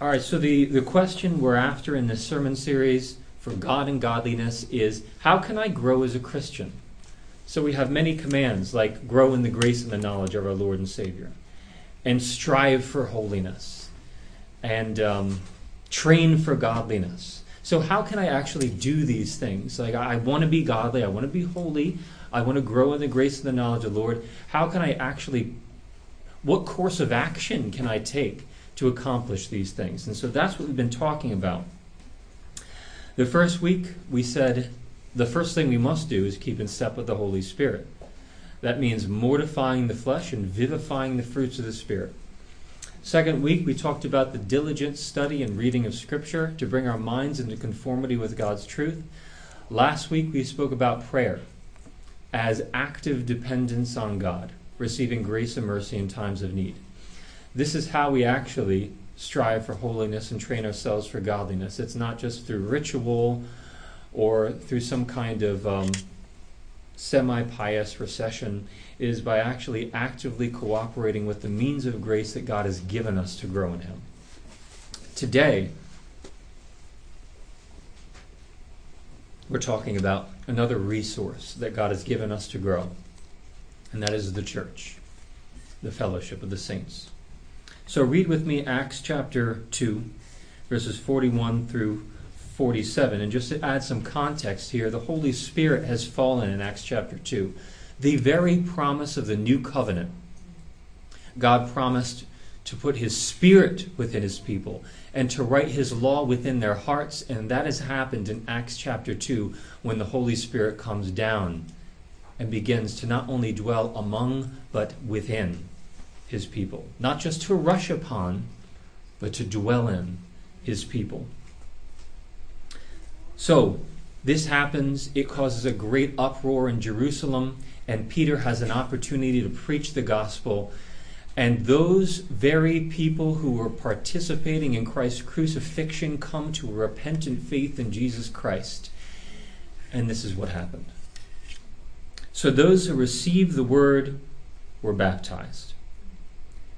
All right, so the, the question we're after in this sermon series for God and godliness is how can I grow as a Christian? So we have many commands like grow in the grace and the knowledge of our Lord and Savior, and strive for holiness, and um, train for godliness. So, how can I actually do these things? Like, I, I want to be godly, I want to be holy, I want to grow in the grace and the knowledge of the Lord. How can I actually, what course of action can I take to accomplish these things? And so that's what we've been talking about. The first week, we said the first thing we must do is keep in step with the Holy Spirit. That means mortifying the flesh and vivifying the fruits of the Spirit. Second week, we talked about the diligent study and reading of Scripture to bring our minds into conformity with God's truth. Last week, we spoke about prayer as active dependence on God, receiving grace and mercy in times of need. This is how we actually strive for holiness and train ourselves for godliness. It's not just through ritual or through some kind of um, semi pious recession. It is by actually actively cooperating with the means of grace that God has given us to grow in Him. Today, we're talking about another resource that God has given us to grow, and that is the church, the fellowship of the saints. So read with me Acts chapter 2, verses 41 through 47. And just to add some context here, the Holy Spirit has fallen in Acts chapter 2. The very promise of the new covenant. God promised to put his spirit within his people and to write his law within their hearts. And that has happened in Acts chapter 2 when the Holy Spirit comes down and begins to not only dwell among, but within his people. Not just to rush upon, but to dwell in his people. So, this happens, it causes a great uproar in Jerusalem, and Peter has an opportunity to preach the gospel and those very people who were participating in Christ's crucifixion come to a repentant faith in Jesus Christ. And this is what happened. So those who received the word were baptized.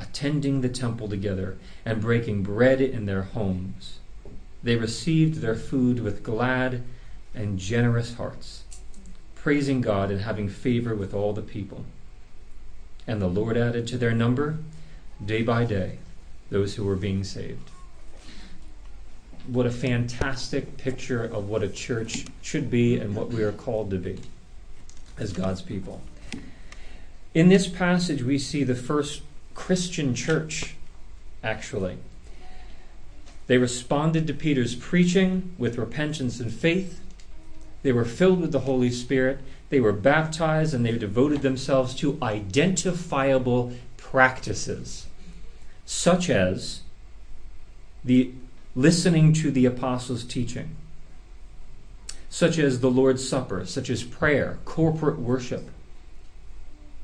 attending the temple together and breaking bread in their homes, they received their food with glad and generous hearts praising God and having favor with all the people. And the Lord added to their number, day by day, those who were being saved. What a fantastic picture of what a church should be and what we are called to be as God's people. In this passage, we see the first Christian church, actually. They responded to Peter's preaching with repentance and faith. They were filled with the Holy Spirit. They were baptized and they devoted themselves to identifiable practices, such as the listening to the apostles' teaching, such as the Lord's Supper, such as prayer, corporate worship,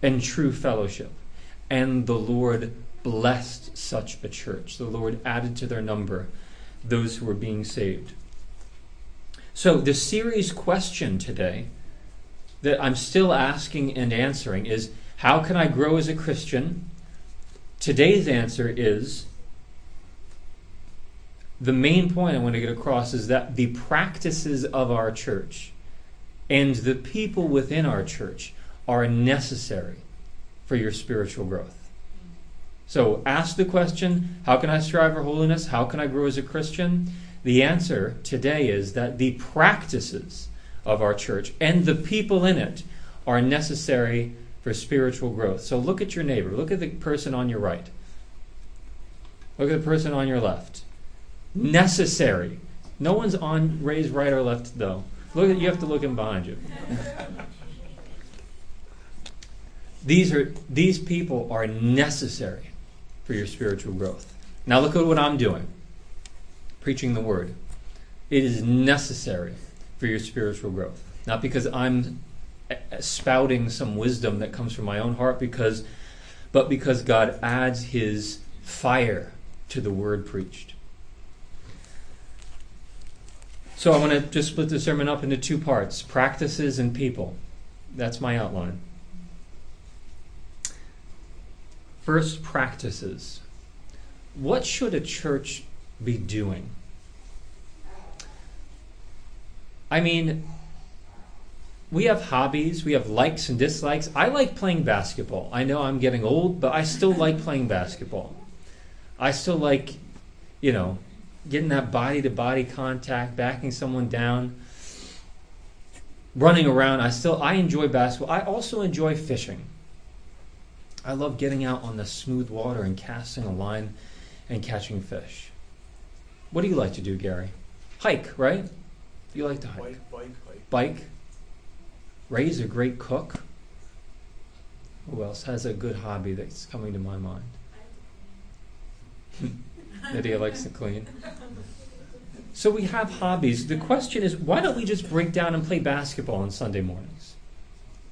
and true fellowship. And the Lord blessed such a church. The Lord added to their number those who were being saved. So, the series question today that I'm still asking and answering is how can I grow as a Christian? Today's answer is the main point I want to get across is that the practices of our church and the people within our church are necessary for your spiritual growth. So ask the question how can I strive for holiness? How can I grow as a Christian? The answer today is that the practices of our church and the people in it are necessary for spiritual growth. So look at your neighbor, look at the person on your right, look at the person on your left. Necessary. No one's on raised right or left though. Look at you have to look in behind you. these are these people are necessary for your spiritual growth. Now look at what I'm doing. preaching the word. It is necessary for your spiritual growth. Not because I'm uh, uh, spouting some wisdom that comes from my own heart because but because God adds his fire to the word preached. So I want to just split the sermon up into two parts practices and people. That's my outline. First, practices. What should a church be doing? I mean, we have hobbies, we have likes and dislikes. I like playing basketball. I know I'm getting old, but I still like playing basketball. I still like, you know, getting that body to body contact, backing someone down, running around. I still I enjoy basketball. I also enjoy fishing. I love getting out on the smooth water and casting a line and catching fish. What do you like to do, Gary? Hike, right? You like to hike. Bike, bike, hike. Bike. Ray's a great cook. Who else has a good hobby that's coming to my mind? Lydia likes to clean. So we have hobbies. The question is, why don't we just break down and play basketball on Sunday mornings?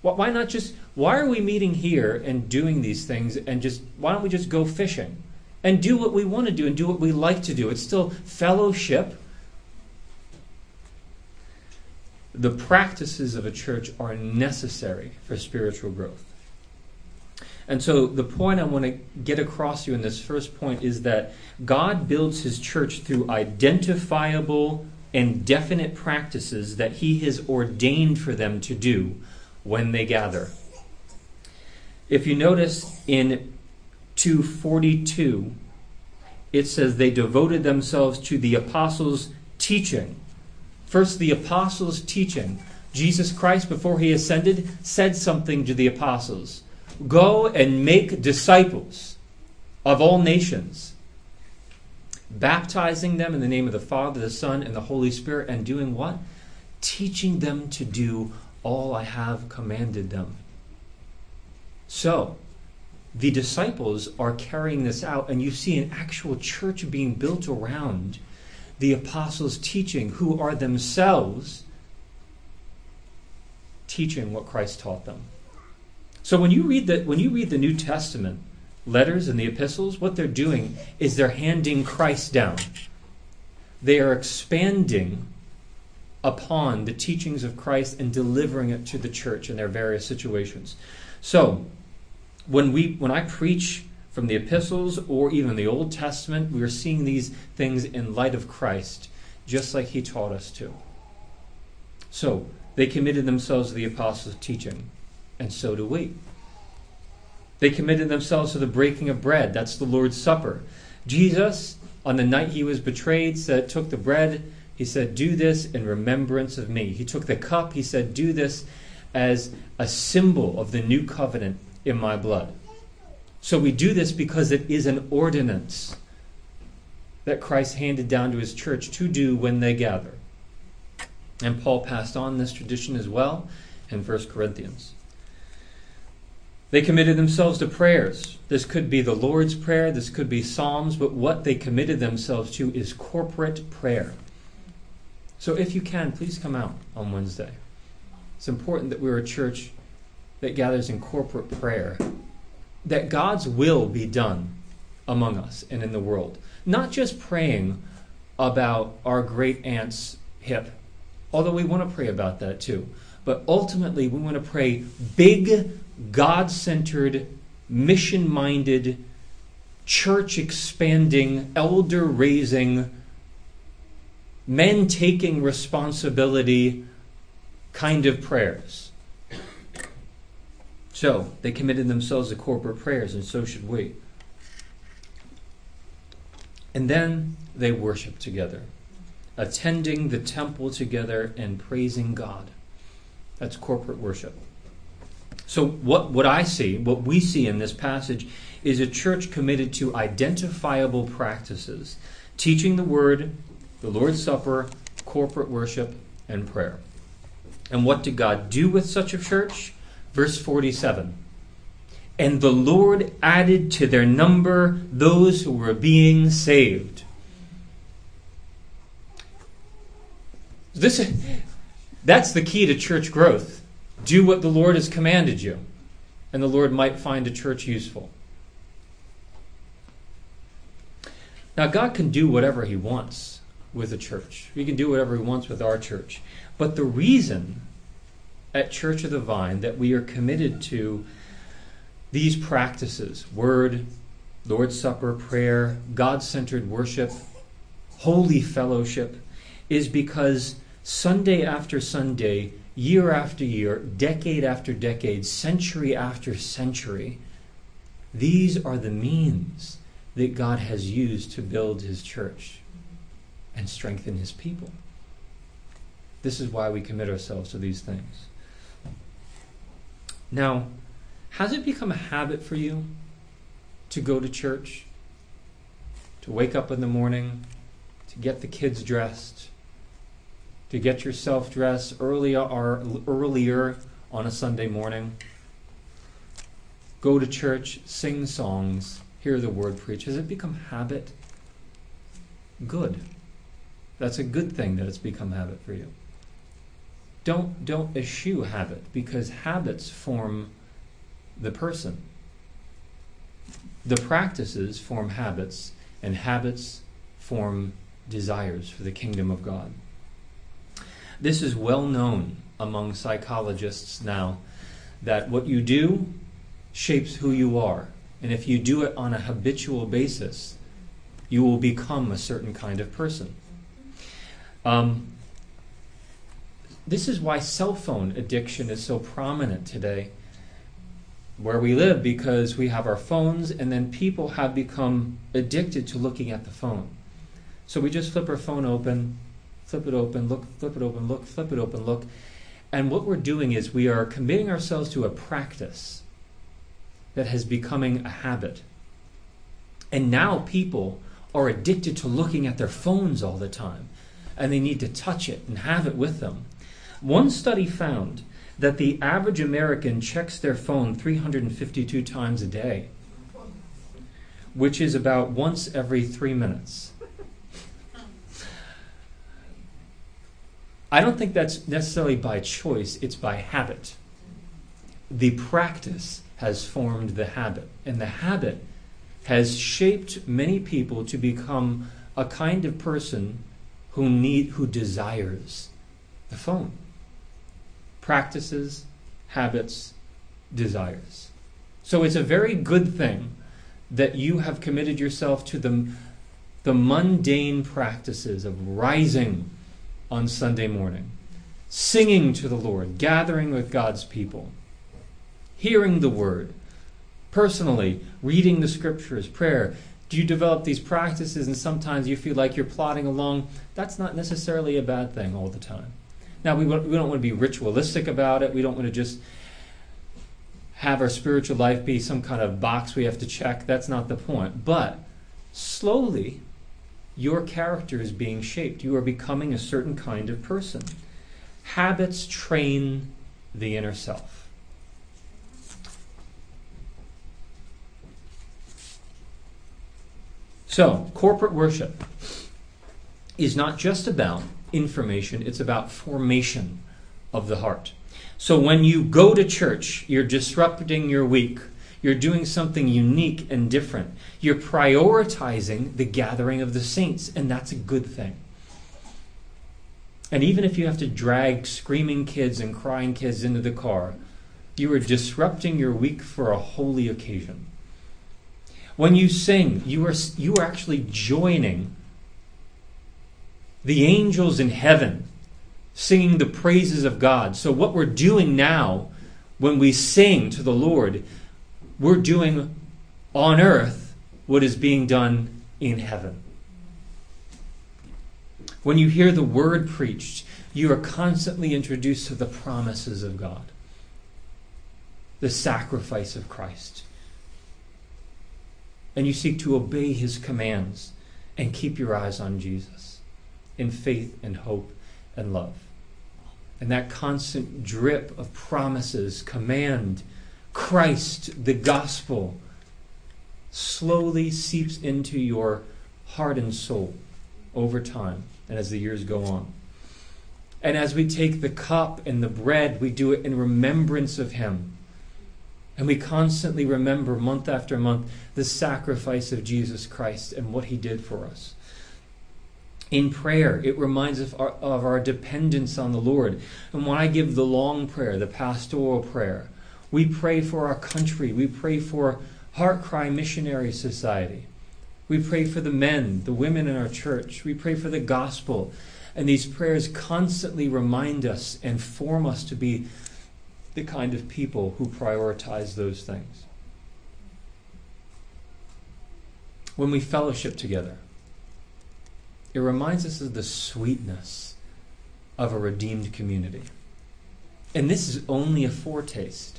Why not just, why are we meeting here and doing these things and just, why don't we just go fishing and do what we want to do and do what we like to do? It's still fellowship. The practices of a church are necessary for spiritual growth. And so the point I want to get across to you in this first point is that God builds his church through identifiable and definite practices that he has ordained for them to do when they gather. If you notice in 242, it says they devoted themselves to the apostles' teaching. First, the apostles' teaching. Jesus Christ, before he ascended, said something to the apostles Go and make disciples of all nations, baptizing them in the name of the Father, the Son, and the Holy Spirit, and doing what? Teaching them to do all I have commanded them. So, the disciples are carrying this out, and you see an actual church being built around the apostles' teaching, who are themselves teaching what Christ taught them. So when you read the when you read the New Testament letters and the epistles, what they're doing is they're handing Christ down. They are expanding upon the teachings of Christ and delivering it to the church in their various situations. So, when we when I preach from the epistles or even the Old Testament, we are seeing these things in light of Christ, just like he taught us to. So, they committed themselves to the apostles' teaching and so do we. They committed themselves to the breaking of bread. That's the Lord's Supper. Jesus, on the night he was betrayed, said, took the bread. He said, Do this in remembrance of me. He took the cup. He said, Do this as a symbol of the new covenant in my blood. So we do this because it is an ordinance that Christ handed down to his church to do when they gather. And Paul passed on this tradition as well in 1 Corinthians. They committed themselves to prayers. This could be the Lord's Prayer, this could be Psalms, but what they committed themselves to is corporate prayer. So if you can, please come out on Wednesday. It's important that we're a church that gathers in corporate prayer, that God's will be done among us and in the world. Not just praying about our great aunt's hip, although we want to pray about that too. But ultimately, we want to pray big God centered, mission minded, church expanding, elder raising, men taking responsibility kind of prayers. So they committed themselves to corporate prayers, and so should we. And then they worship together, attending the temple together and praising God. That's corporate worship. So, what, what I see, what we see in this passage, is a church committed to identifiable practices teaching the word, the Lord's Supper, corporate worship, and prayer. And what did God do with such a church? Verse 47 And the Lord added to their number those who were being saved. This, that's the key to church growth. Do what the Lord has commanded you, and the Lord might find a church useful. Now, God can do whatever He wants with a church. He can do whatever He wants with our church. But the reason at Church of the Vine that we are committed to these practices word, Lord's Supper, prayer, God centered worship, holy fellowship is because Sunday after Sunday, year after year, decade after decade, century after century, these are the means that God has used to build his church and strengthen his people. This is why we commit ourselves to these things. Now, has it become a habit for you to go to church? To wake up in the morning, to get the kids dressed, to get yourself dressed earlier or earlier on a Sunday morning, go to church, sing songs, hear the word preached. Has it become habit? Good. That's a good thing that it's become habit for you. Don't don't eschew habit because habits form the person. The practices form habits, and habits form desires for the kingdom of God. This is well known among psychologists now that what you do shapes who you are. And if you do it on a habitual basis, you will become a certain kind of person. Um, this is why cell phone addiction is so prominent today where we live because we have our phones and then people have become addicted to looking at the phone. So we just flip our phone open, flip it open, look, flip it open, look, flip it open, look. And what we're doing is we are committing ourselves to a practice that has becoming a habit. And now people are addicted to looking at their phones all the time and they need to touch it and have it with them. One study found that the average American checks their phone 352 times a day, which is about once every three minutes. I don't think that's necessarily by choice, it's by habit. The practice has formed the habit, and the habit has shaped many people to become a kind of person who need who desires the phone practices, habits, desires. So it's a very good thing that you have committed yourself to the, the mundane practices of rising on Sunday morning, singing to the Lord, gathering with God's people, hearing the word, personally reading the scriptures, prayer. Do you develop these practices and sometimes you feel like you're plodding along? That's not necessarily a bad thing all the time. Now, we, we don't want to be ritualistic about it. We don't want to just have our spiritual life be some kind of box we have to check. That's not the point. But slowly, your character is being shaped. You are becoming a certain kind of person. Habits train the inner self. So, corporate worship is not just about information, it's about formation of the heart. So when you go to church, you're disrupting your week. You're doing something unique and different. You're prioritizing the gathering of the saints, and that's a good thing. And even if you have to drag screaming kids and crying kids into the car, you are disrupting your week for a holy occasion. When you sing, you are, you are actually joining the angels in heaven singing the praises of God. So, what we're doing now when we sing to the Lord, we're doing on earth what is being done in heaven. When you hear the word preached, you are constantly introduced to the promises of God, the sacrifice of Christ. And you seek to obey his commands and keep your eyes on Jesus in faith and hope and love. And that constant drip of promises, command, Christ, the gospel, slowly seeps into your heart and soul over time and as the years go on. And as we take the cup and the bread, we do it in remembrance of him. And we constantly remember month after month the sacrifice of Jesus Christ and what he did for us. In prayer, it reminds us of our, of our dependence on the Lord. And when I give the long prayer, the pastoral prayer, we pray for our country. We pray for HeartCry Missionary Society. We pray for the men, the women in our church. We pray for the gospel. And these prayers constantly remind us and form us to be the kind of people who prioritize those things. When we fellowship together, it reminds us of the sweetness of a redeemed community. And this is only a foretaste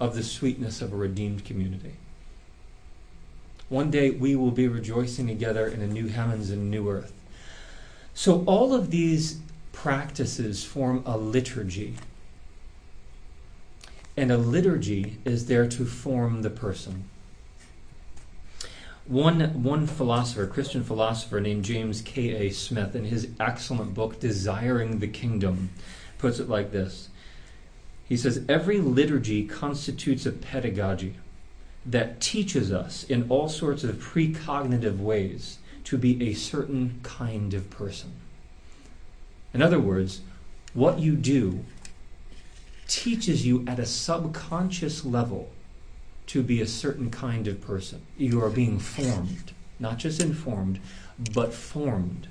of the sweetness of a redeemed community. One day we will be rejoicing together in a new heavens and new earth. So all of these practices form a liturgy and a liturgy is there to form the person. One, one philosopher, Christian philosopher named James K.A. Smith, in his excellent book, Desiring the Kingdom, puts it like this He says, Every liturgy constitutes a pedagogy that teaches us in all sorts of precognitive ways to be a certain kind of person. In other words, what you do teaches you at a subconscious level to be a certain kind of person. You are being formed, not just informed, but formed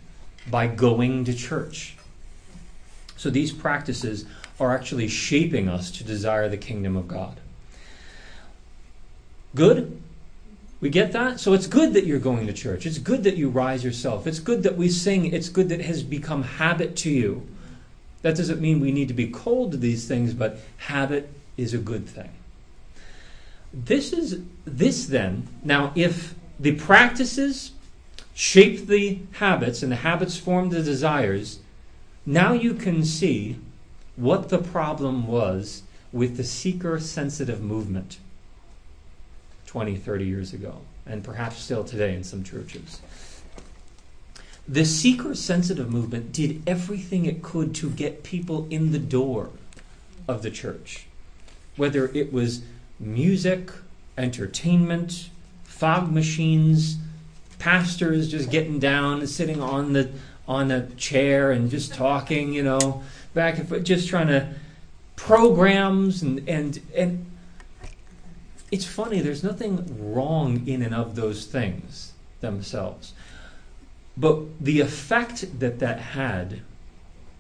by going to church. So these practices are actually shaping us to desire the kingdom of God. Good? We get that? So it's good that you're going to church. It's good that you rise yourself. It's good that we sing. It's good that it has become habit to you. That doesn't mean we need to be cold to these things, but habit is a good thing. This is this then. Now, if the practices shape the habits and the habits form the desires, now you can see what the problem was with the seeker sensitive movement 20, 30 years ago, and perhaps still today in some churches. The seeker sensitive movement did everything it could to get people in the door of the church, whether it was music, entertainment, fog machines, pastors just getting down, and sitting on the on a chair and just talking, you know, back and forth, just trying to programs and and and it's funny. There's nothing wrong in and of those things themselves. But the effect that that had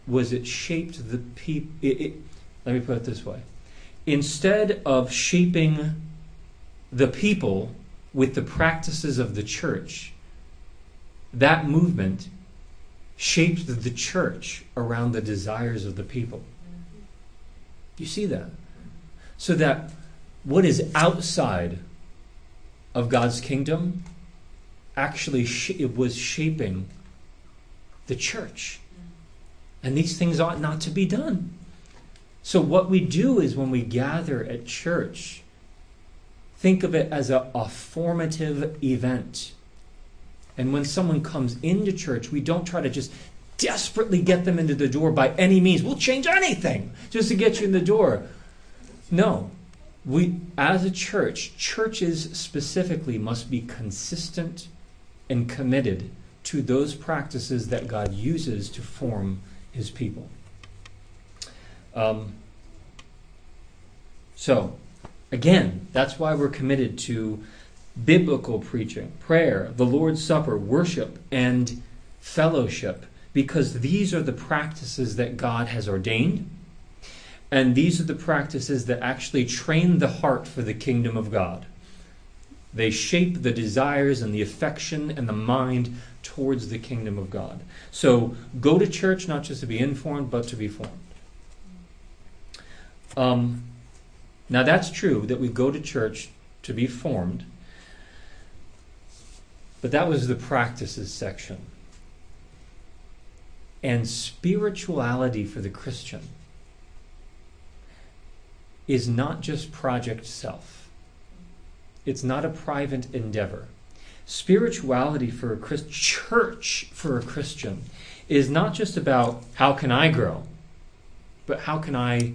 was it shaped the people. Let me put it this way. Instead of shaping the people with the practices of the church, that movement shaped the church around the desires of the people. You see that? So that what is outside of God's kingdom actually it was shaping the church. And these things ought not to be done. So, what we do is when we gather at church, think of it as a, a formative event. And when someone comes into church, we don't try to just desperately get them into the door by any means. We'll change anything just to get you in the door. No. We, as a church, churches specifically must be consistent and committed to those practices that God uses to form his people. Um, so, again, that's why we're committed to biblical preaching, prayer, the Lord's Supper, worship, and fellowship, because these are the practices that God has ordained. And these are the practices that actually train the heart for the kingdom of God. They shape the desires and the affection and the mind towards the kingdom of God. So go to church not just to be informed, but to be formed. Um, now that's true that we go to church to be formed, but that was the practices section. And spirituality for the Christian is not just project self it's not a private endeavor. Spirituality for a Christ, church for a Christian is not just about how can I grow, but how can I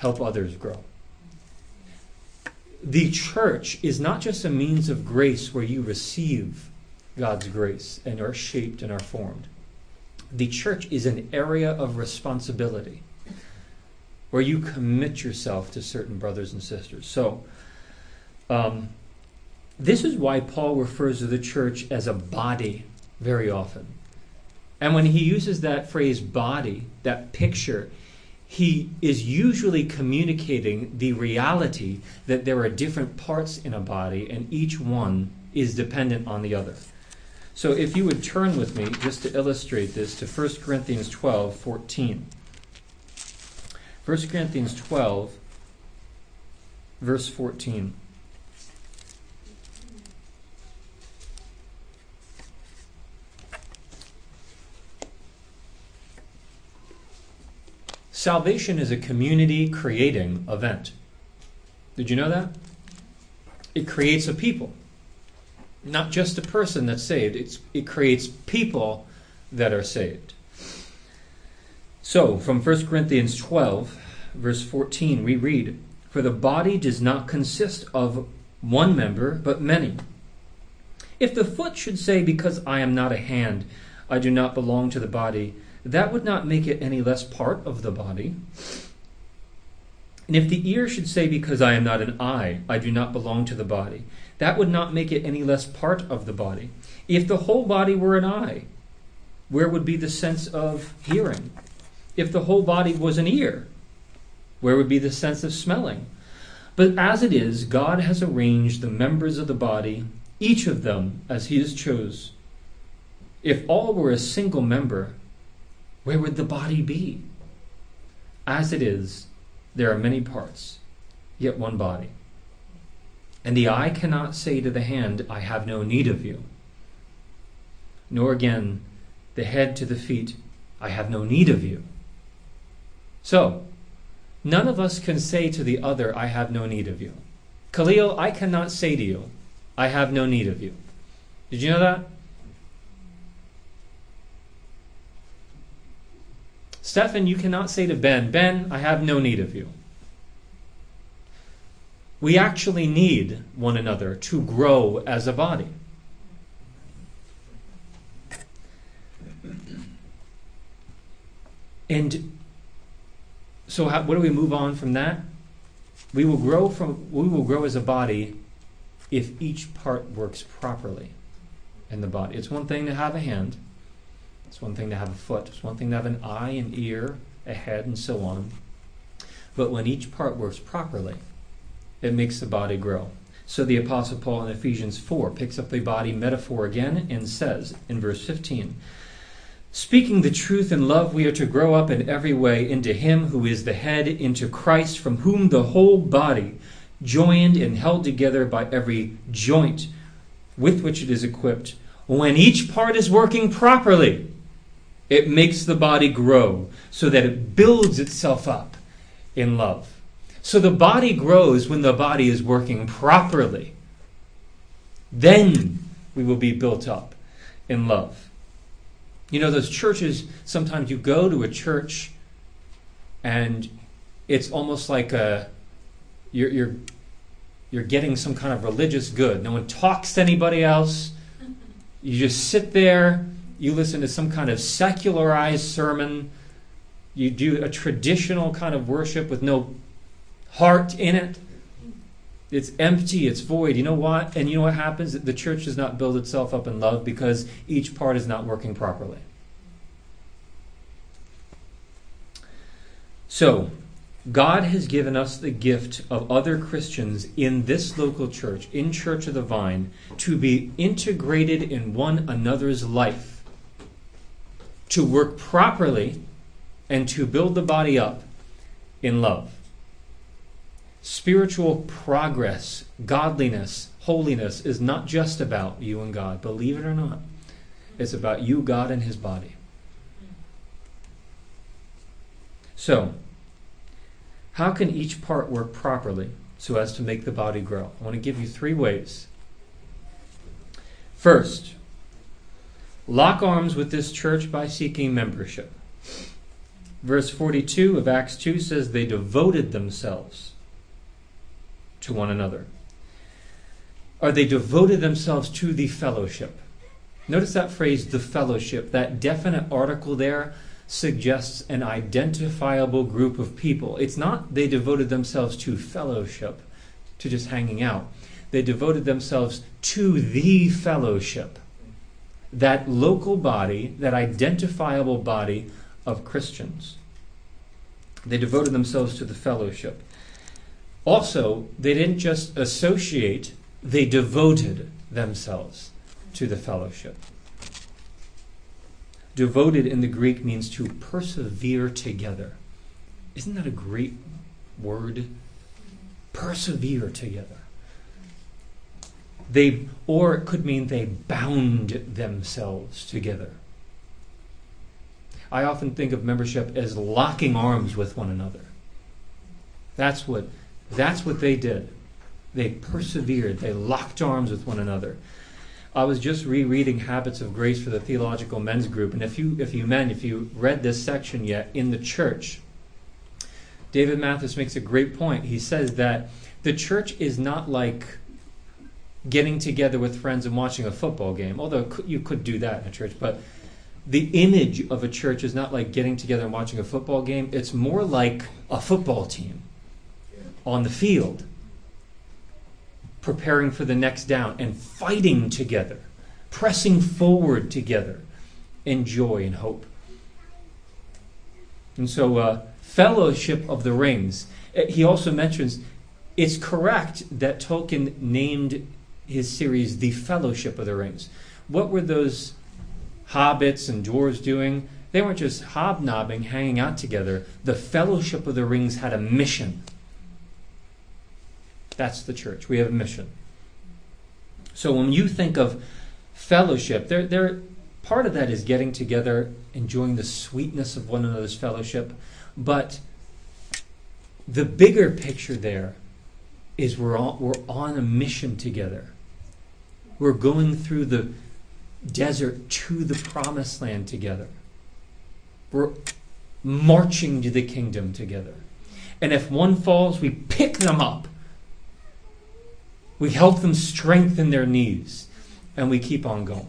help others grow. The church is not just a means of grace where you receive God's grace and are shaped and are formed. The church is an area of responsibility where you commit yourself to certain brothers and sisters. So, um, this is why Paul refers to the church as a body very often. And when he uses that phrase body, that picture, he is usually communicating the reality that there are different parts in a body and each one is dependent on the other. So if you would turn with me, just to illustrate this, to 1 Corinthians 12 14. 1 Corinthians 12, verse 14. Salvation is a community creating event. Did you know that? It creates a people, not just a person that's saved. It's, it creates people that are saved. So, from 1 Corinthians 12, verse 14, we read For the body does not consist of one member, but many. If the foot should say, Because I am not a hand, I do not belong to the body, that would not make it any less part of the body. And if the ear should say, Because I am not an eye, I do not belong to the body, that would not make it any less part of the body. If the whole body were an eye, where would be the sense of hearing? If the whole body was an ear, where would be the sense of smelling? But as it is, God has arranged the members of the body, each of them as He has chose. If all were a single member, where would the body be? As it is, there are many parts, yet one body. And the eye cannot say to the hand, I have no need of you. Nor again the head to the feet, I have no need of you. So, none of us can say to the other, I have no need of you. Khalil, I cannot say to you, I have no need of you. Did you know that? Stefan, you cannot say to Ben, Ben, I have no need of you. We actually need one another to grow as a body. And so, how, what do we move on from that? We will grow from we will grow as a body if each part works properly in the body. It's one thing to have a hand. It's one thing to have a foot. It's one thing to have an eye, an ear, a head, and so on. But when each part works properly, it makes the body grow. So the Apostle Paul in Ephesians 4 picks up the body metaphor again and says in verse 15, Speaking the truth in love, we are to grow up in every way into Him who is the head, into Christ, from whom the whole body, joined and held together by every joint with which it is equipped, when each part is working properly, it makes the body grow so that it builds itself up in love. So the body grows when the body is working properly. Then we will be built up in love. You know, those churches, sometimes you go to a church and it's almost like a, you're, you're, you're getting some kind of religious good. No one talks to anybody else. You just sit there, you listen to some kind of secularized sermon, you do a traditional kind of worship with no heart in it. It's empty, it's void. You know what? And you know what happens? The church does not build itself up in love because each part is not working properly. So, God has given us the gift of other Christians in this local church, in Church of the Vine, to be integrated in one another's life, to work properly, and to build the body up in love spiritual progress, godliness, holiness is not just about you and God. Believe it or not, it's about you, God, and His body. So, how can each part work properly so as to make the body grow? I want to give you three ways. First, lock arms with this church by seeking membership. Verse 42 of Acts 2 says they devoted themselves to one another. Or they devoted themselves to the fellowship. Notice that phrase, the fellowship. That definite article there suggests an identifiable group of people. It's not they devoted themselves to fellowship, to just hanging out. They devoted themselves to the fellowship. That local body, that identifiable body of Christians. They devoted themselves to the fellowship. Also, they didn't just associate, they devoted themselves to the fellowship. Devoted in the Greek means to persevere together. Isn't that a great word? Persevere together. They, or it could mean they bound themselves together. I often think of membership as locking arms with one another. That's what, that's what they did. They persevered, they locked arms with one another. I was just rereading Habits of Grace for the Theological Men's Group, and if you, if you men, if you read this section yet in the church, David Mathis makes a great point. He says that the church is not like getting together with friends and watching a football game, although you could do that in a church, but the image of a church is not like getting together and watching a football game. It's more like a football team on the field, preparing for the next down and fighting together, pressing forward together in joy and hope. And so, uh, fellowship of the rings. Uh, he also mentions it's correct that Tolkien named his series The Fellowship of the Rings. What were those hobbits and dwarves doing? They weren't just hobnobbing, hanging out together. The Fellowship of the Rings had a mission. That's the church. We have a mission. So when you think of fellowship, there, there, part of that is getting together, enjoying the sweetness of one another's fellowship. But the bigger picture there is we're, we're on a mission together. We're going through the desert to the promised land together. We're marching to the kingdom together. And if one falls, we pick them up. We help them strengthen their knees. And we keep on going.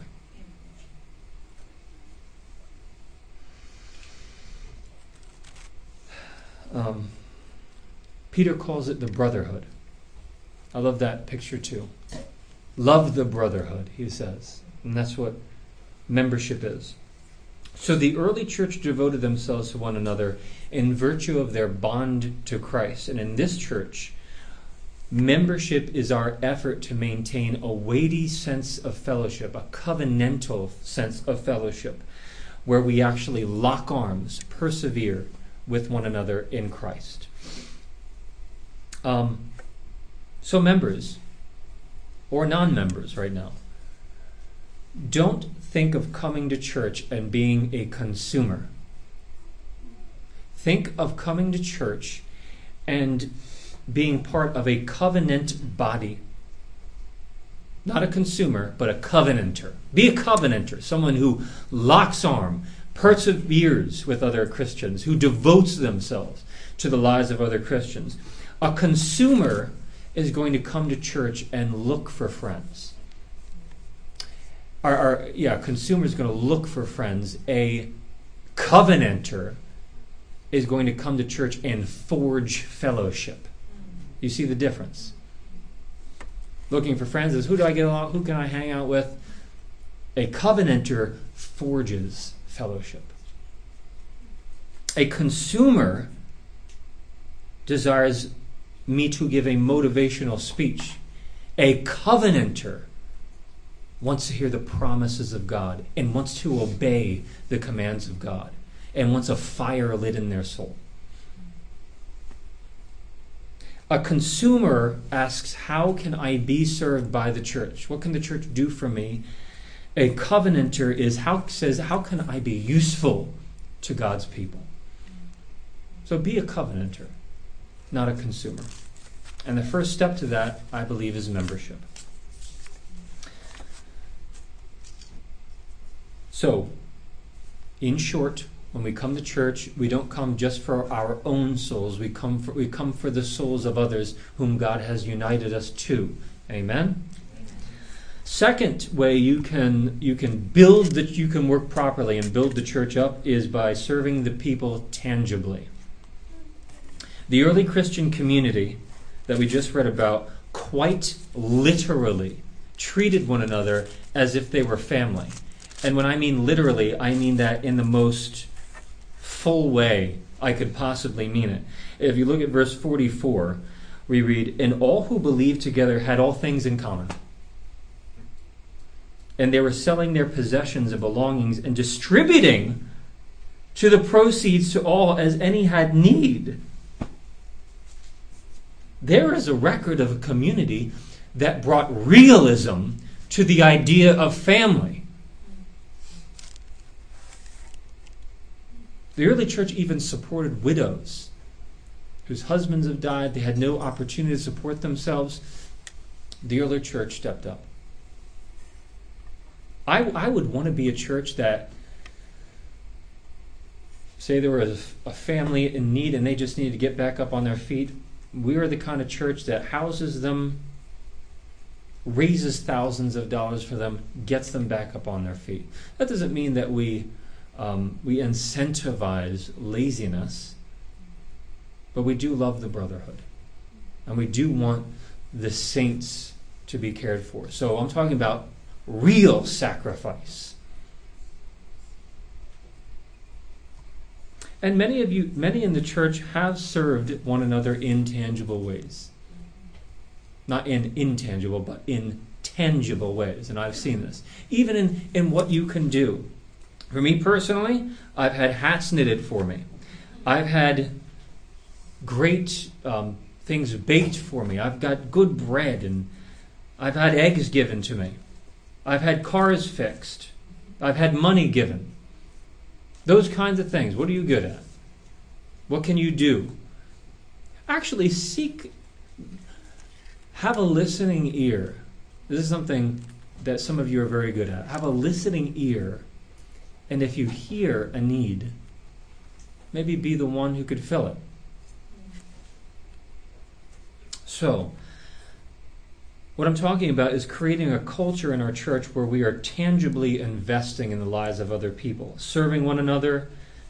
Um, Peter calls it the brotherhood. I love that picture too. Love the brotherhood, he says. And that's what membership is. So the early church devoted themselves to one another in virtue of their bond to Christ. And in this church, membership is our effort to maintain a weighty sense of fellowship, a covenantal sense of fellowship, where we actually lock arms, persevere with one another in Christ. Um, so, members, or non members right now, don't think of coming to church and being a consumer. Think of coming to church and being part of a covenant body. Not a consumer, but a covenanter. Be a covenanter, someone who locks arm, perseveres with other Christians, who devotes themselves to the lives of other Christians. A consumer is going to come to church and look for friends our, our yeah, consumer is going to look for friends. A covenanter is going to come to church and forge fellowship. You see the difference. Looking for friends is who do I get along? Who can I hang out with? A covenanter forges fellowship. A consumer desires me to give a motivational speech. A covenanter wants to hear the promises of God and wants to obey the commands of God and wants a fire lit in their soul. A consumer asks, How can I be served by the church? What can the church do for me? A covenanter is how says, How can I be useful to God's people? So be a covenanter, not a consumer. And the first step to that, I believe, is membership. So, in short, when we come to church, we don't come just for our own souls. We come for, we come for the souls of others whom God has united us to. Amen. Second way you can you can build that you can work properly and build the church up is by serving the people tangibly. The early Christian community that we just read about quite literally treated one another as if they were family. And when I mean literally, I mean that in the most full way I could possibly mean it. If you look at verse 44, we read, And all who believed together had all things in common and they were selling their possessions and belongings and distributing to the proceeds to all as any had need. There is a record of a community that brought realism to the idea of family. The early church even supported widows whose husbands have died, they had no opportunity to support themselves. The early church stepped up. I, I would want to be a church that, say, there was a family in need and they just needed to get back up on their feet. We are the kind of church that houses them, raises thousands of dollars for them, gets them back up on their feet. That doesn't mean that we um, we incentivize laziness, but we do love the brotherhood, and we do want the saints to be cared for. So I'm talking about real sacrifice. And many of you, many in the church have served one another in tangible ways. Not in intangible, but in tangible ways. And I've seen this. Even in, in what you can do. For me personally, I've had hats knitted for me. I've had great um, things baked for me. I've got good bread and I've had eggs given to me. I've had cars fixed. I've had money given. Those kinds of things. What are you good at? What can you do? Actually, seek, have a listening ear. This is something that some of you are very good at. Have a listening ear. And if you hear a need, maybe be the one who could fill it. So, what I'm talking about is creating a culture in our church where we are tangibly investing in the lives of other people, serving one another,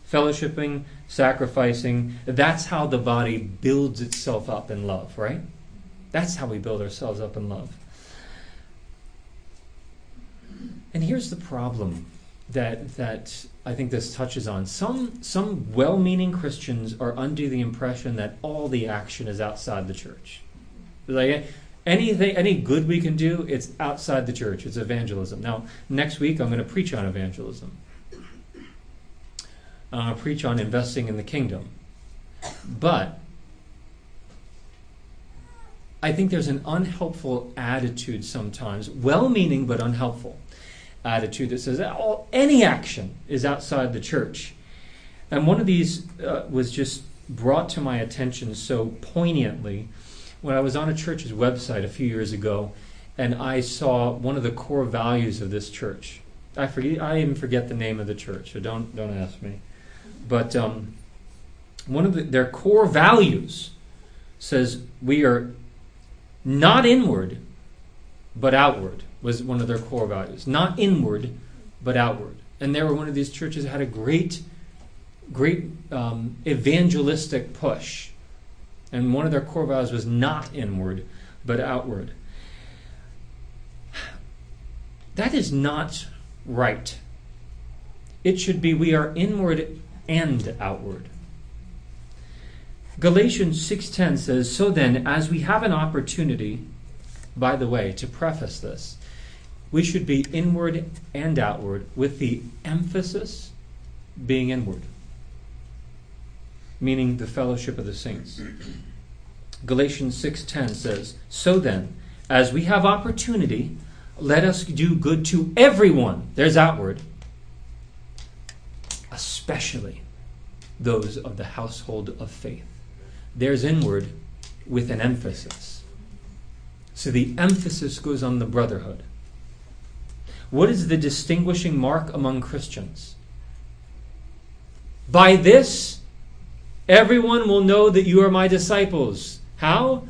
fellowshipping, sacrificing. That's how the body builds itself up in love, right? That's how we build ourselves up in love. And here's the problem that that I think this touches on. Some some well-meaning Christians are under the impression that all the action is outside the church. Like anything any good we can do it's outside the church. It's evangelism. Now next week i'm going to preach on evangelism. I'm to preach on investing in the kingdom. But i think there's an unhelpful attitude sometimes well-meaning but unhelpful attitude that says all, any action is outside the church. And one of these uh, was just brought to my attention so poignantly when I was on a church's website a few years ago, and I saw one of the core values of this church. I forget. I even forget the name of the church, so don't don't ask me. But um, one of the, their core values says we are not inward, but outward. Was one of their core values. Not inward, but outward. And they were one of these churches that had a great, great um, evangelistic push and one of their core values was not inward, but outward. That is not right. It should be we are inward and outward. Galatians 6:10 says, "So then, as we have an opportunity, by the way, to preface this, we should be inward and outward with the emphasis being inward." Meaning the fellowship of the saints. Galatians 6:10 says, "So then, as we have opportunity, let us do good to everyone." There's outward, especially those of the household of faith. There's inward with an emphasis. So the emphasis goes on the brotherhood. What is the distinguishing mark among Christians? By this, everyone will know that you are my disciples. How?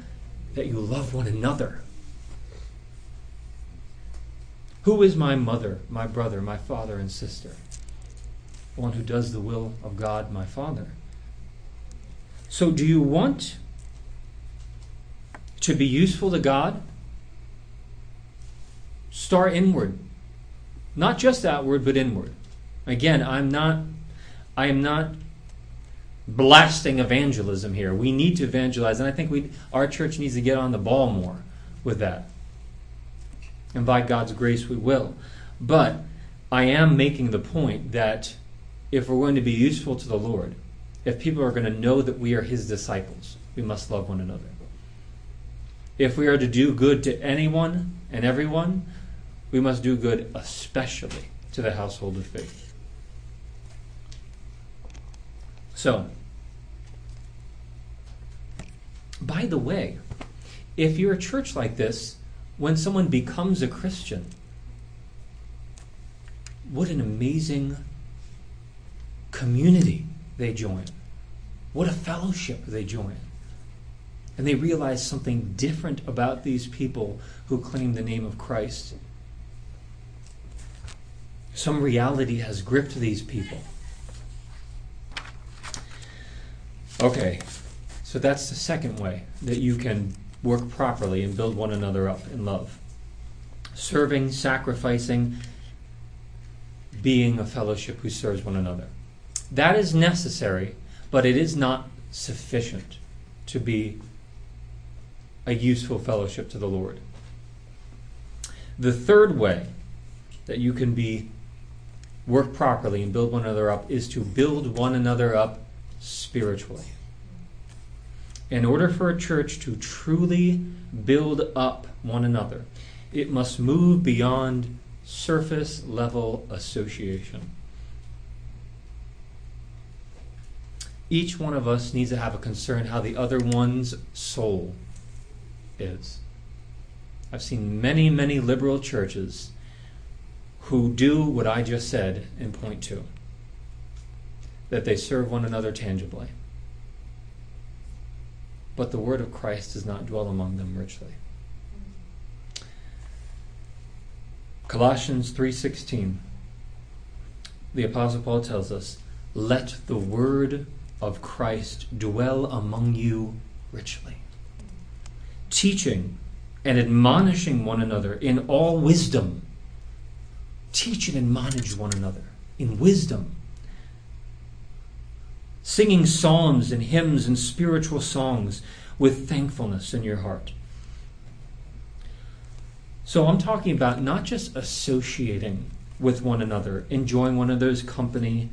That you love one another. Who is my mother, my brother, my father, and sister? One who does the will of God, my Father. So, do you want to be useful to God? Start inward. Not just outward, but inward. Again, I'm not I am not blasting evangelism here. We need to evangelize, and I think we our church needs to get on the ball more with that. And by God's grace we will. But I am making the point that if we're going to be useful to the Lord, if people are going to know that we are his disciples, we must love one another. If we are to do good to anyone and everyone, we must do good especially to the household of faith. So, by the way, if you're a church like this, when someone becomes a Christian, what an amazing community they join. What a fellowship they join. And they realize something different about these people who claim the name of Christ. Some reality has gripped these people. Okay, so that's the second way that you can work properly and build one another up in love. Serving, sacrificing, being a fellowship who serves one another. That is necessary, but it is not sufficient to be a useful fellowship to the Lord. The third way that you can be work properly and build one another up is to build one another up spiritually. In order for a church to truly build up one another, it must move beyond surface level association. Each one of us needs to have a concern how the other one's soul is. I've seen many, many liberal churches who do what I just said in point two that they serve one another tangibly. But the word of Christ does not dwell among them richly. Colossians 3:16 The apostle Paul tells us, "Let the word of Christ dwell among you richly, teaching and admonishing one another in all wisdom." Teach and admonish one another in wisdom. Singing psalms and hymns and spiritual songs with thankfulness in your heart. So I'm talking about not just associating with one another, enjoying one another's company,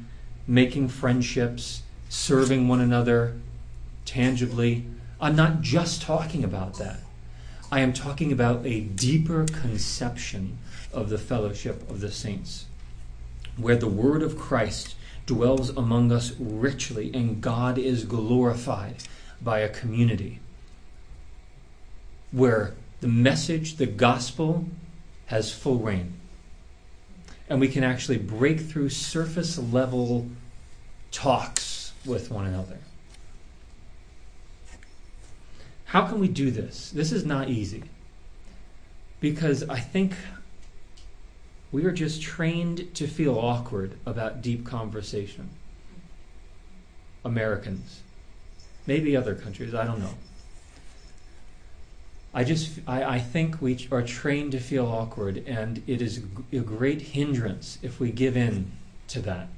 making friendships, serving one another tangibly. I'm not just talking about that. I am talking about a deeper conception of the fellowship of the saints, where the word of Christ dwells among us richly and God is glorified by a community where the message, the gospel, has full reign. And we can actually break through surface level talks with one another. How can we do this? This is not easy. Because I think we are just trained to feel awkward about deep conversation. Americans. Maybe other countries, I don't know. I just I, I think we are trained to feel awkward and it is a great hindrance if we give in to that.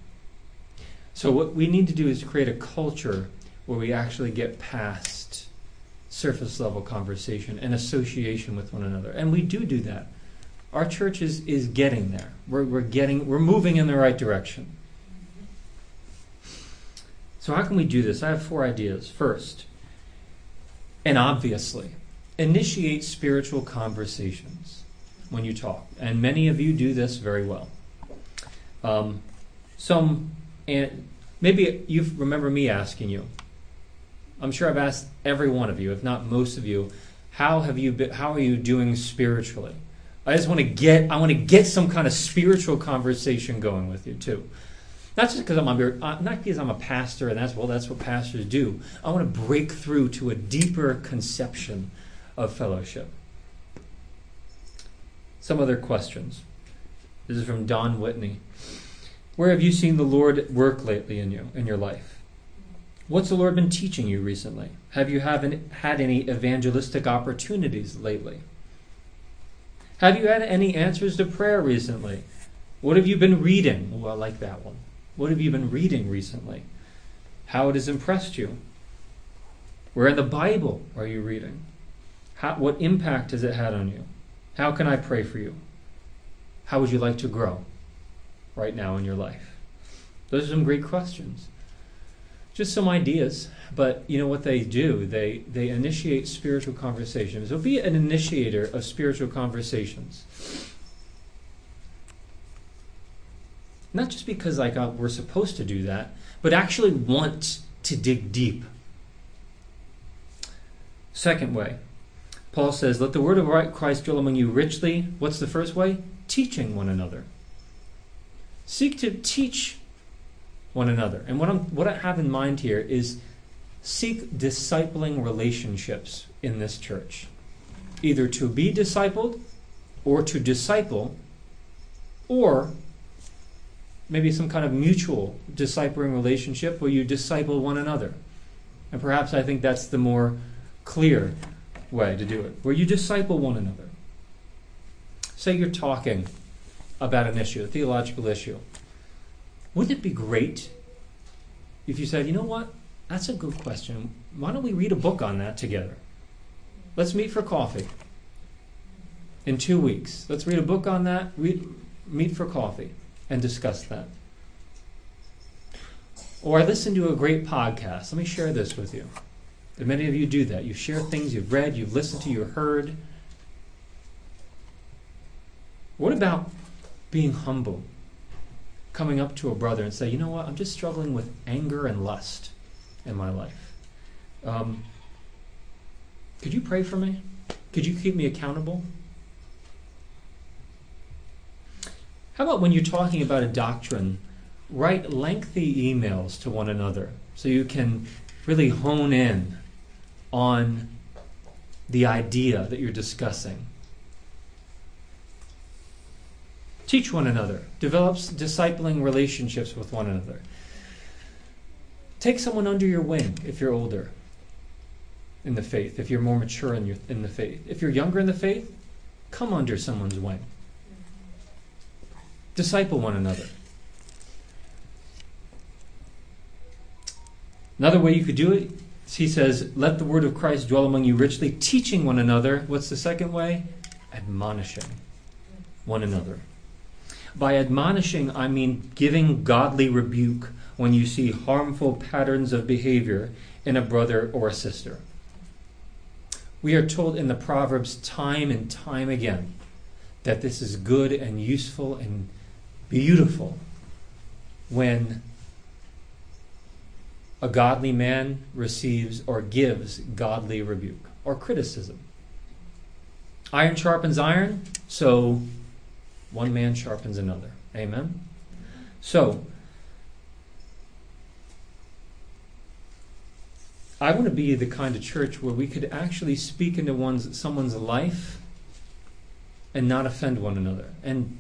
So what we need to do is create a culture where we actually get past surface level conversation and association with one another. And we do do that our church is, is getting there. We're, we're getting we're moving in the right direction. So how can we do this? I have four ideas. First, and obviously, initiate spiritual conversations when you talk, and many of you do this very well. Um, some, and maybe you remember me asking you. I'm sure I've asked every one of you, if not most of you, how have you been, how are you doing spiritually? I just want to get I want to get some kind of spiritual conversation going with you too. Not just because I'm a, uh, not because I'm a pastor and that's well that's what pastors do. I want to break through to a deeper conception of fellowship. Some other questions. This is from Don Whitney. Where have you seen the Lord work lately in you in your life? What's the Lord been teaching you recently? Have you haven't had any evangelistic opportunities lately? Have you had any answers to prayer recently? What have you been reading? Oh, I like that one. What have you been reading recently? How it has impressed you? Where in the Bible are you reading? How, what impact has it had on you? How can I pray for you? How would you like to grow right now in your life? Those are some great questions. Just some ideas, but you know what they do? They they initiate spiritual conversations. So be an initiator of spiritual conversations. Not just because like uh, we're supposed to do that, but actually want to dig deep. Second way, Paul says, Let the word of Christ dwell among you richly. What's the first way? Teaching one another. Seek to teach one another. And what, I'm, what I have in mind here is seek discipling relationships in this church. Either to be discipled or to disciple, or maybe some kind of mutual discipling relationship where you disciple one another. And perhaps I think that's the more clear way to do it, where you disciple one another. Say you're talking about an issue, a theological issue. Wouldn't it be great if you said, you know what? That's a good question. Why don't we read a book on that together? Let's meet for coffee in two weeks. Let's read a book on that, read, meet for coffee, and discuss that. Or I to a great podcast. Let me share this with you. And many of you do that. You share things you've read, you've listened to, you've heard. What about being humble? Coming up to a brother and say, you know what, I'm just struggling with anger and lust in my life. Um, could you pray for me? Could you keep me accountable? How about when you're talking about a doctrine, write lengthy emails to one another so you can really hone in on the idea that you're discussing. Teach one another, develops discipling relationships with one another. Take someone under your wing if you're older in the faith, if you're more mature in, your, in the faith. If you're younger in the faith, come under someone's wing. Disciple one another. Another way you could do it he says, Let the word of Christ dwell among you richly, teaching one another. What's the second way? Admonishing one another. By admonishing, I mean giving godly rebuke when you see harmful patterns of behavior in a brother or a sister. We are told in the Proverbs time and time again that this is good and useful and beautiful when a godly man receives or gives godly rebuke or criticism. Iron sharpens iron, so one man sharpens another. Amen? So, I want to be the kind of church where we could actually speak into one's someone's life and not offend one another. And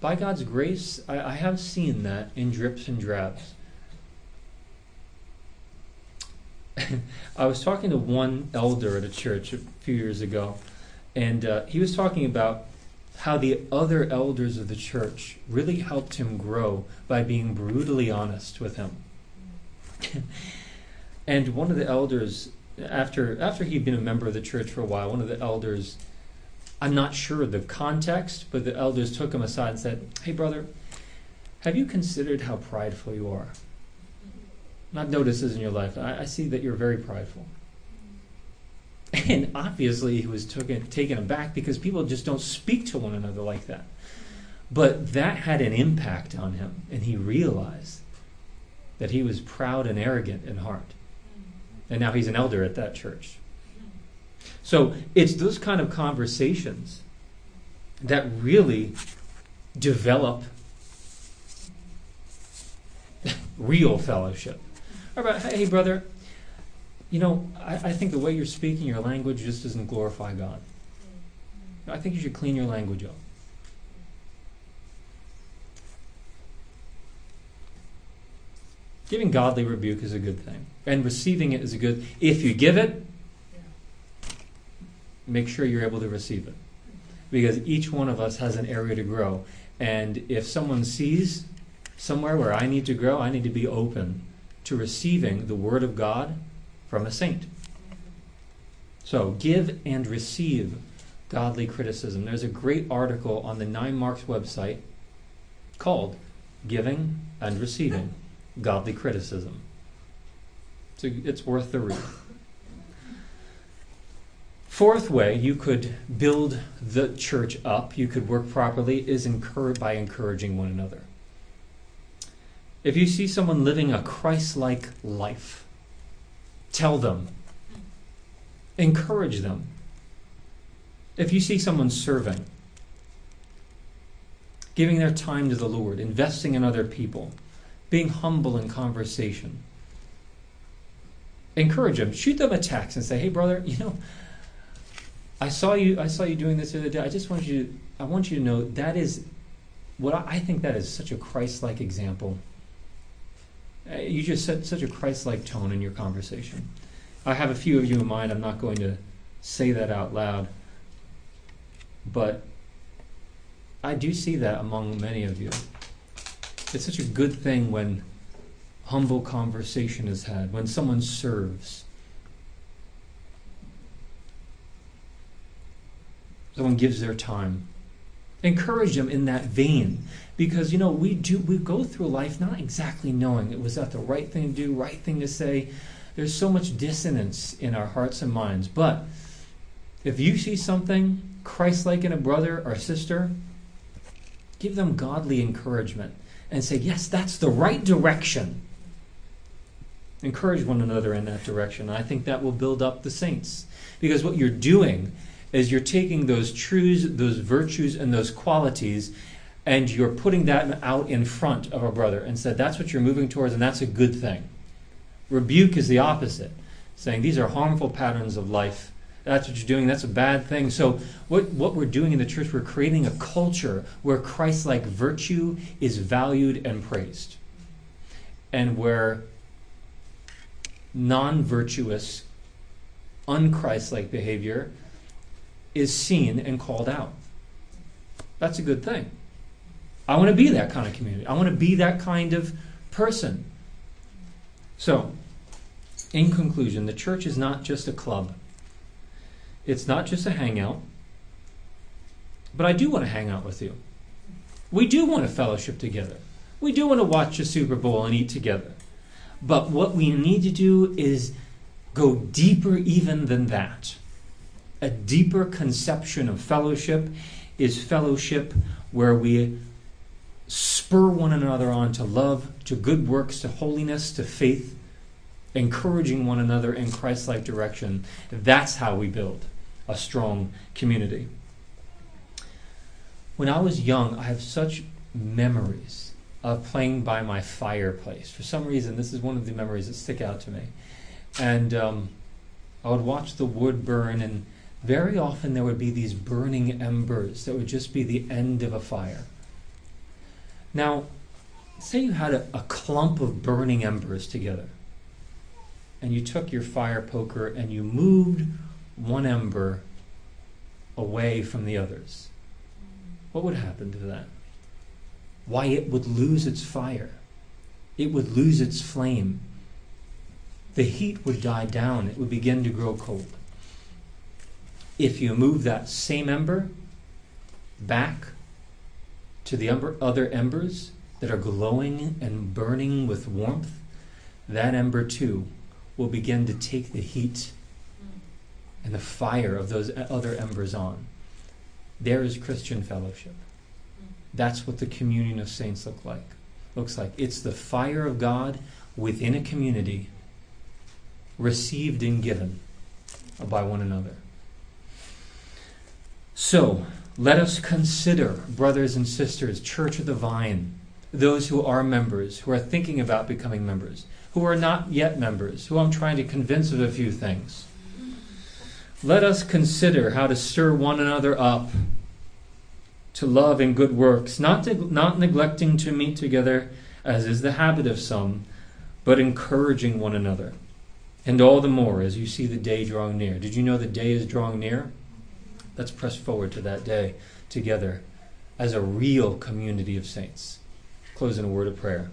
by God's grace, I, I have seen that in drips and drabs. I was talking to one elder at a church a few years ago, and uh, he was talking about how the other elders of the church really helped him grow by being brutally honest with him. and one of the elders, after after he'd been a member of the church for a while, one of the elders, I'm not sure the context, but the elders took him aside and said, "Hey, brother, have you considered how prideful you are?" not this in your life. I, I see that you're very prideful. And obviously, he was taken, taken aback because people just don't speak to one another like that. But that had an impact on him, and he realized that he was proud and arrogant in heart. And now he's an elder at that church. So it's those kind of conversations that really develop real fellowship. About, hey, brother, you know, I, I think the way you're speaking your language just doesn't glorify God. I think you should clean your language up. Giving godly rebuke is a good thing, and receiving it is a good. If you give it, make sure you're able to receive it, because each one of us has an area to grow. And if someone sees somewhere where I need to grow, I need to be open to receiving the Word of God from a saint. So give and receive godly criticism. There's a great article on the Nine Marks website called Giving and Receiving Godly Criticism. So it's worth the read. Fourth way you could build the church up, you could work properly, is by encouraging one another. If you see someone living a Christ like life, tell them, encourage them. If you see someone serving, giving their time to the Lord, investing in other people, being humble in conversation, encourage them. Shoot them a text and say, "Hey, brother, you know, I saw you. I saw you doing this the other day. I just want you. I want you to know that is what I, I think that is such a Christ-like example. Uh, you just set such a Christ-like tone in your conversation. I have a few of you in mind. I'm not going to say that out loud, but I do see that among many of you. It's such a good thing when humble conversation is had, when someone serves someone gives their time. Encourage them in that vein. Because you know, we do we go through life not exactly knowing it was that the right thing to do, right thing to say. There's so much dissonance in our hearts and minds. But if you see something Christ like in a brother or sister, give them godly encouragement and say, Yes, that's the right direction. Encourage one another in that direction. I think that will build up the saints. Because what you're doing is you're taking those truths, those virtues, and those qualities, and you're putting that out in front of a brother and said, that's what you're moving towards, and that's a good thing. Rebuke is the opposite, saying these are harmful patterns of life. That's what you're doing. That's a bad thing. So, what, what we're doing in the church, we're creating a culture where Christ like virtue is valued and praised, and where non virtuous, unchrist like behavior is seen and called out. That's a good thing. I want to be that kind of community. I want to be that kind of person. So, in conclusion, the church is not just a club, it's not just a hangout. But I do want to hang out with you. We do want to fellowship together. We do want to watch a Super Bowl and eat together. But what we need to do is go deeper even than that a deeper conception of fellowship is fellowship where we spur one another on to love, to good works, to holiness, to faith, encouraging one another in Christ like direction. That's how we build a strong community. When I was young, I have such memories of playing by my fireplace. For some reason, this is one of the memories that stick out to me. And um, I would watch the wood burn and very often there would be these burning embers that would just be the end of a fire. Now, say you had a, a clump of burning embers together, and you took your fire poker and you moved one ember away from the others. What would happen to that? Why, it would lose its fire. It would lose its flame. The heat would die down. It would begin to grow cold. If you move that same ember back to the other embers that are glowing and burning with warmth, that ember too will begin to take the heat and the fire of those other embers on. There is Christian fellowship. That's what the communion of saints look like. Looks like it's the fire of God within a community, received and given by one another. So, Let us consider, brothers and sisters, Church of the Vine, those who are members, who are thinking about becoming members, who are not yet members, who I'm trying to convince of a few things. Let us consider how to stir one another up to love and good works, not, to, not neglecting to meet together, as is the habit of some, but encouraging one another. And all the more as you see the day drawing near. Did you know the day is drawing near? Let's press forward to that day together as a real community of saints. Close in a word of prayer.